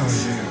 Oh, yeah.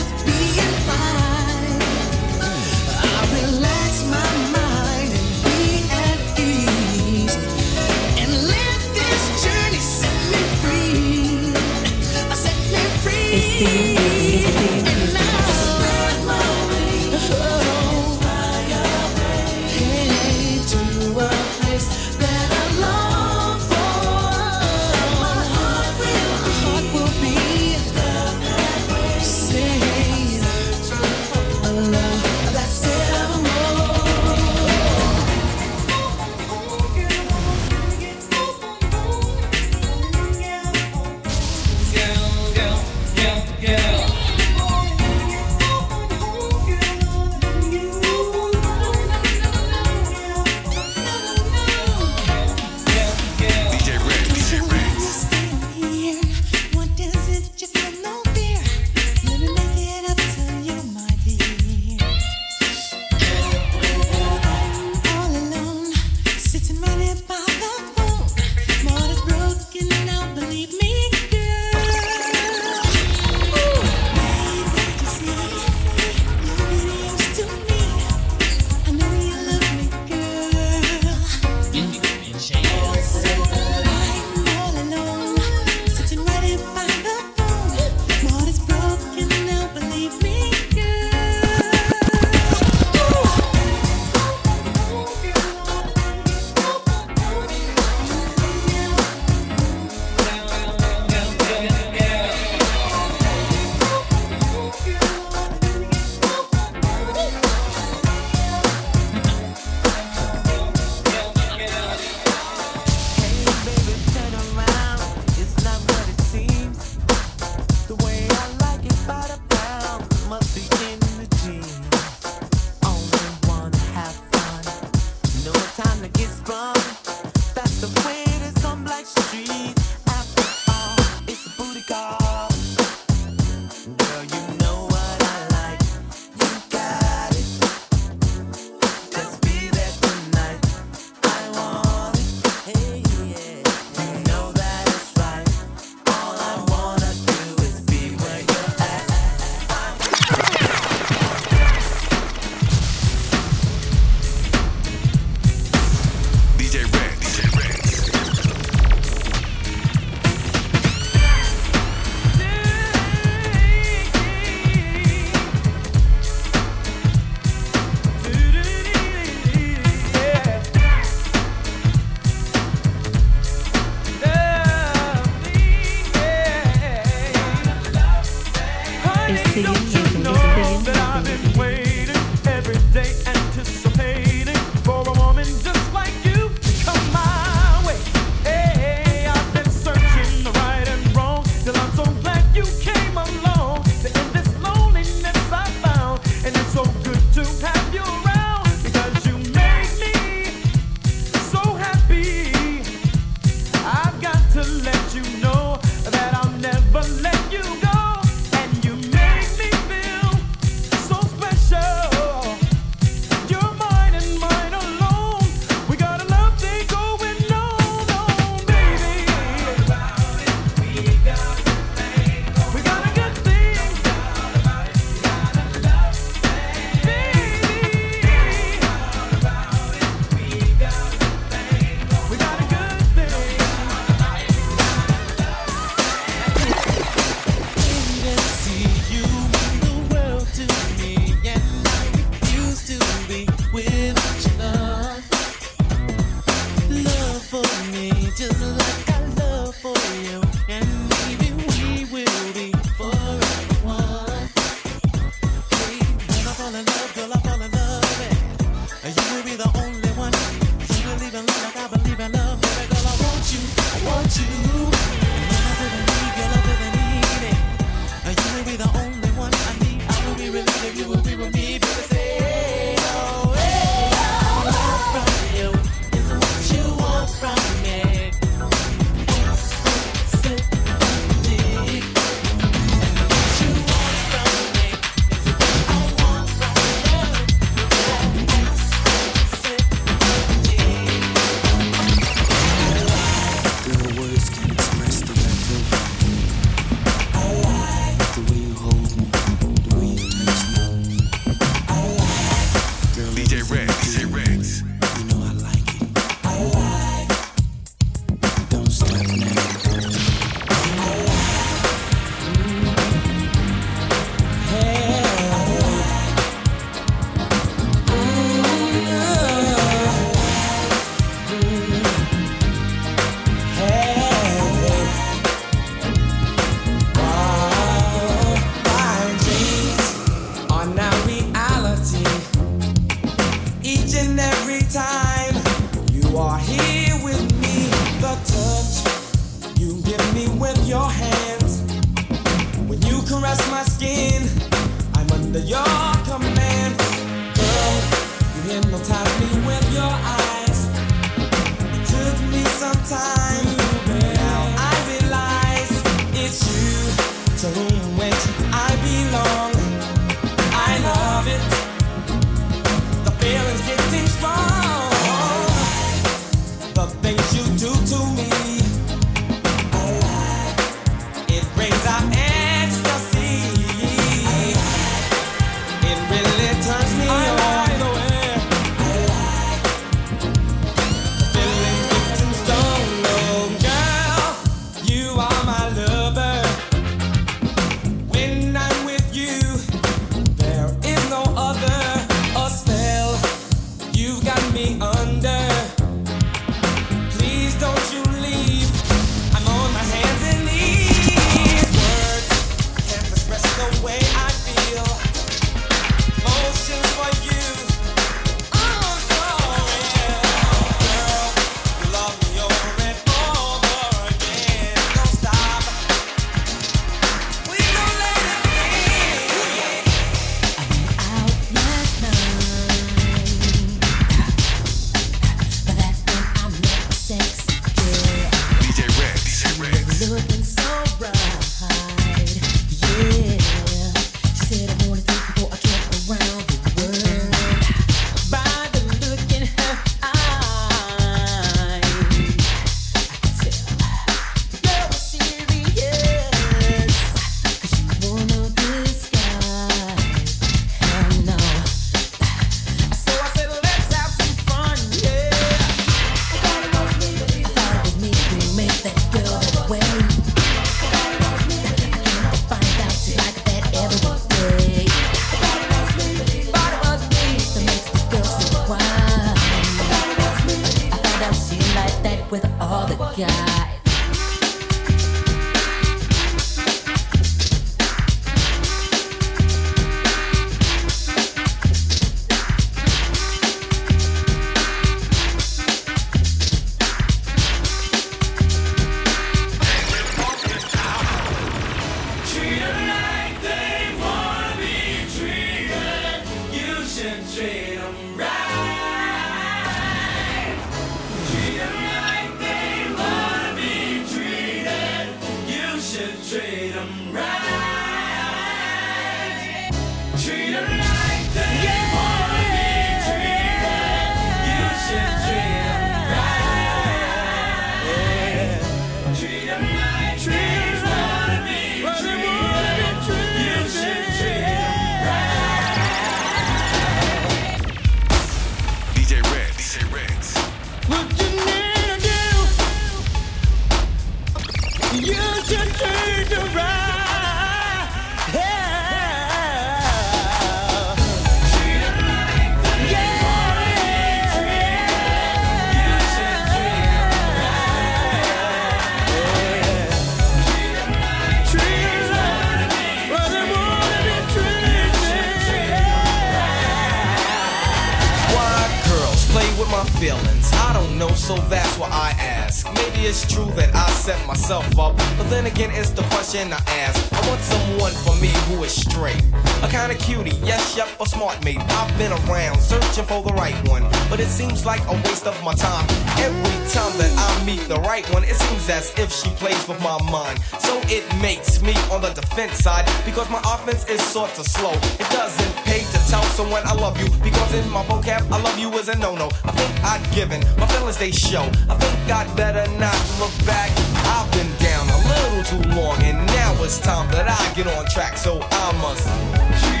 seems like a waste of my time. Every time that I meet the right one, it seems as if she plays with my mind. So it makes me on the defense side because my offense is sort of slow. It doesn't pay to tell someone I love you because in my vocab, I love you is a no no. I think I'd given, my feelings they show. I think I'd better not look back. I've been down a little too long, and now it's time that I get on track, so I must.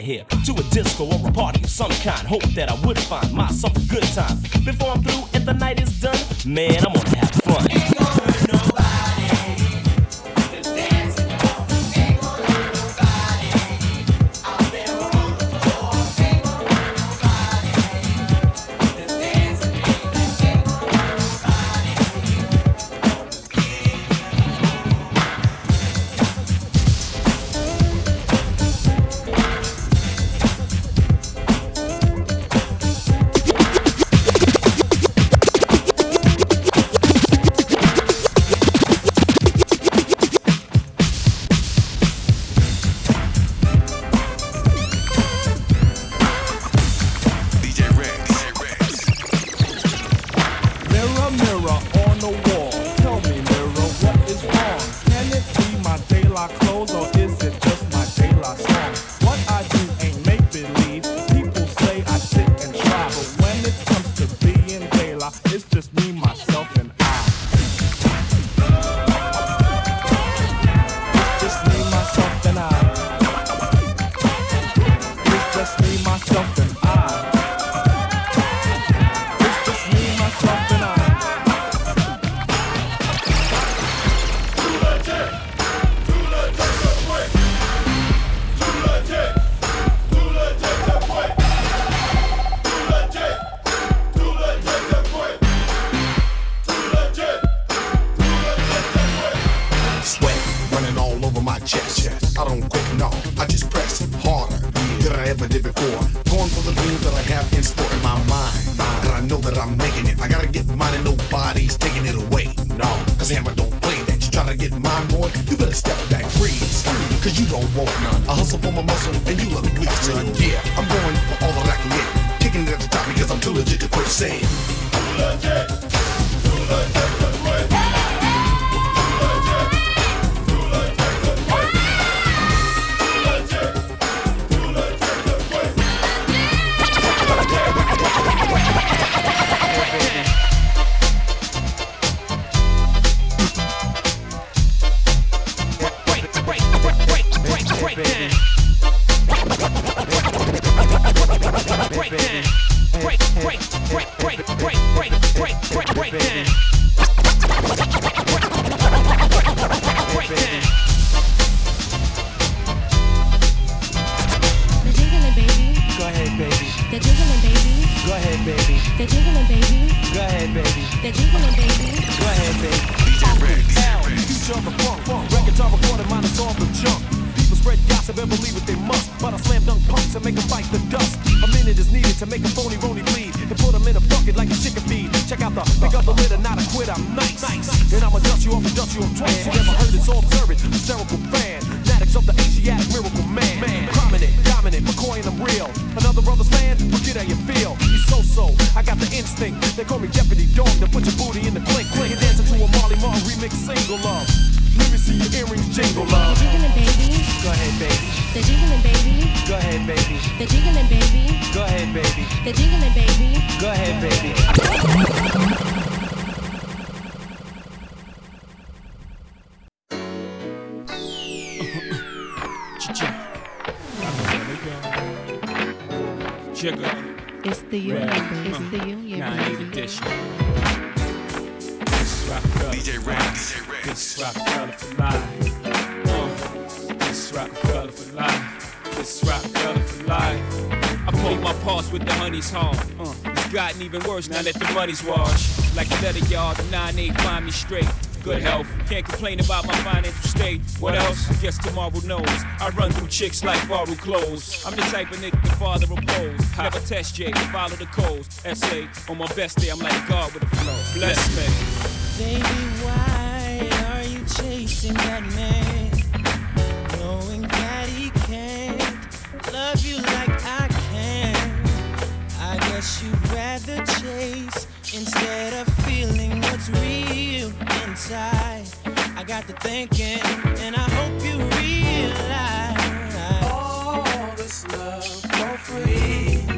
here to a disco or a party of some kind. Hope that I would find myself a good time. Before I'm through and the night is done, man, I'm The jingling baby. Go ahead, baby. The jingling baby. Go ahead, baby. It's the union, baby. It's the union. Now I need a dish. DJ Ritz. This for life. Uh, this for life. This my pulse with the honey's heart. Uh, it's gotten even worse now that the money's washed. Like a yard, the 9-8 find me straight. Good health, can't complain about my financial state. What else? Guess tomorrow knows. I run through chicks like borrowed clothes. I'm the type of nigga the father oppose. Never test J, follow the codes. Essay, on my best day, I'm like God with a flow. Bless me. Baby, why are you chasing that man? You'd rather chase instead of feeling what's real inside. I got to thinking, and I hope you realize all this love for free.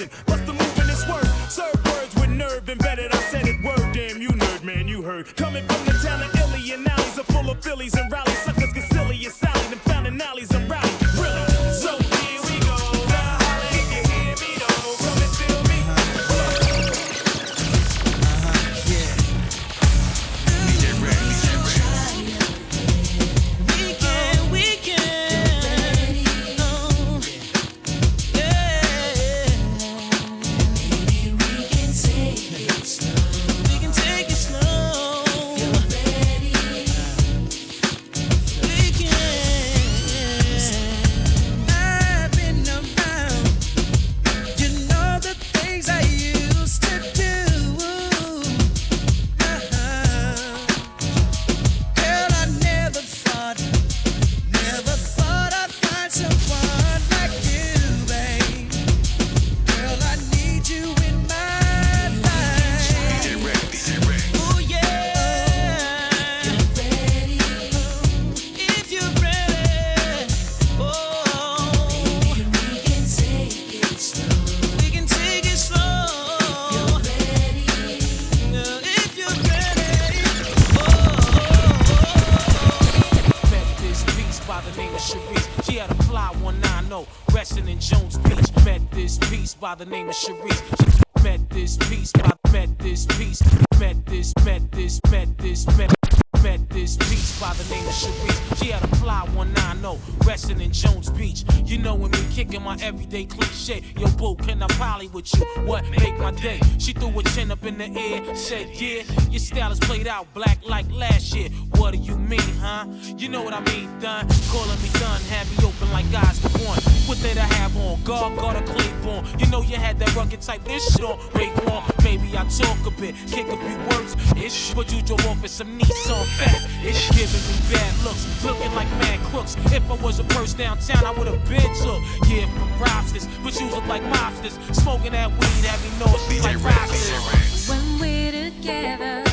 And by the name of Sharice. My everyday cliche. Yo, boo, can I poly with you? What make my day? She threw her chin up in the air, said, Yeah, your style is played out black like last year. What do you mean, huh? You know what I mean, done. Calling me done, have me open like guys the one. What did I have on? Guard, guard, or Claiborne. You know you had that rugged type, this shit on. Wait, on, maybe I talk a bit, kick a few words. Ish, but you drove off in some Nissan fat. It's giving me bad looks, looking like mad crooks. If I was a purse downtown, I would have been took. Yeah, robsters, but you look like mobsters. Smoking that weed, have me know it's like rocksters. When we're together,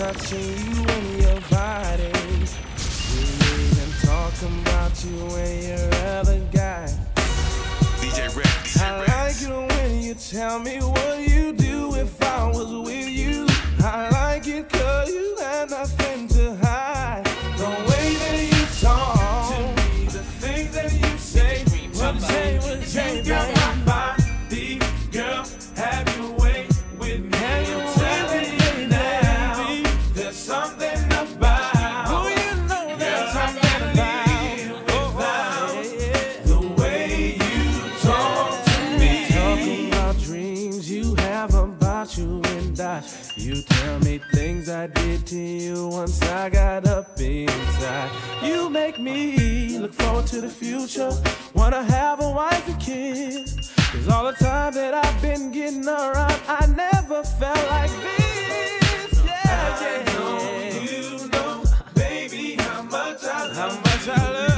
touching you and your body. We even talking about you and your other guy. DJ Ritz. I like it when you tell me what you do if I was with you. I did to you once I got up inside. You make me look forward to the future. Wanna have a wife and kids. Cause all the time that I've been getting around, I never felt like this. Yeah, yeah. I know you know, baby, how much I love, how much I love.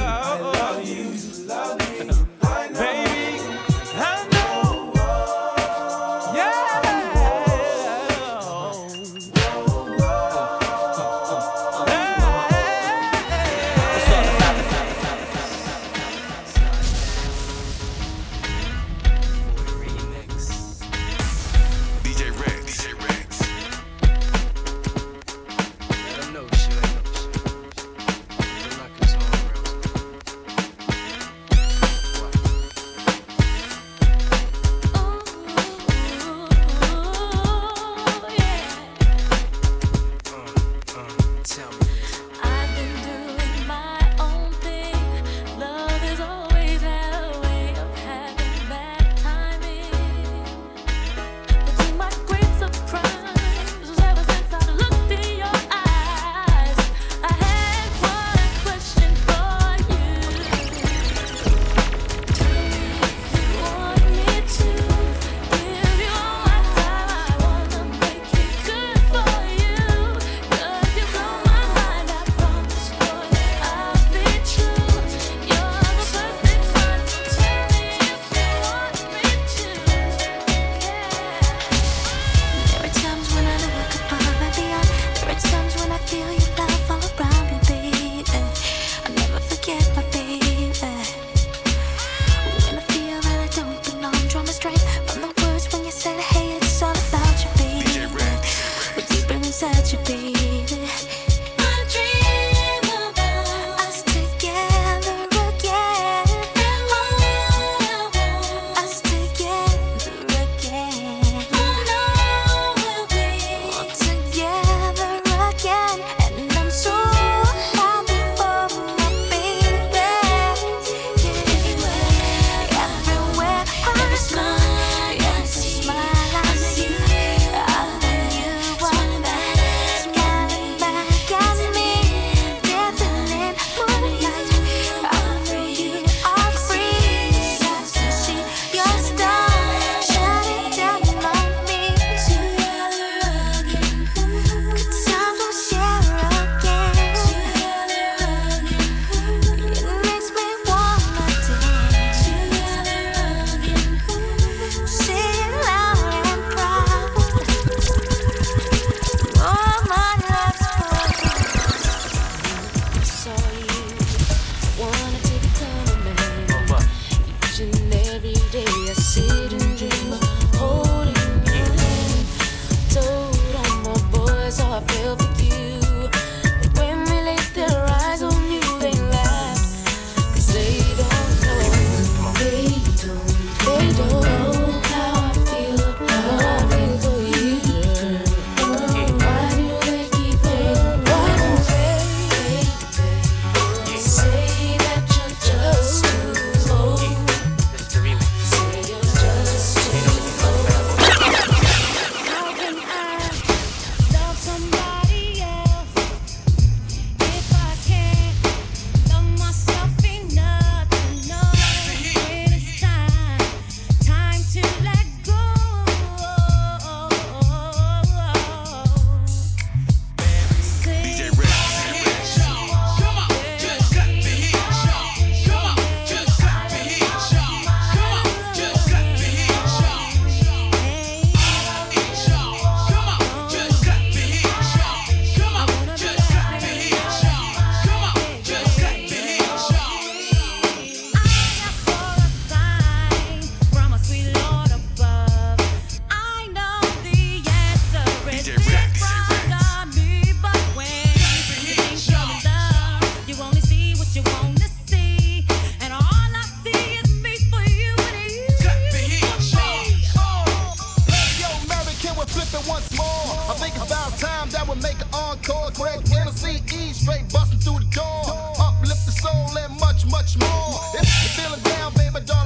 much more. If you're feeling down, baby, don't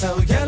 so yeah.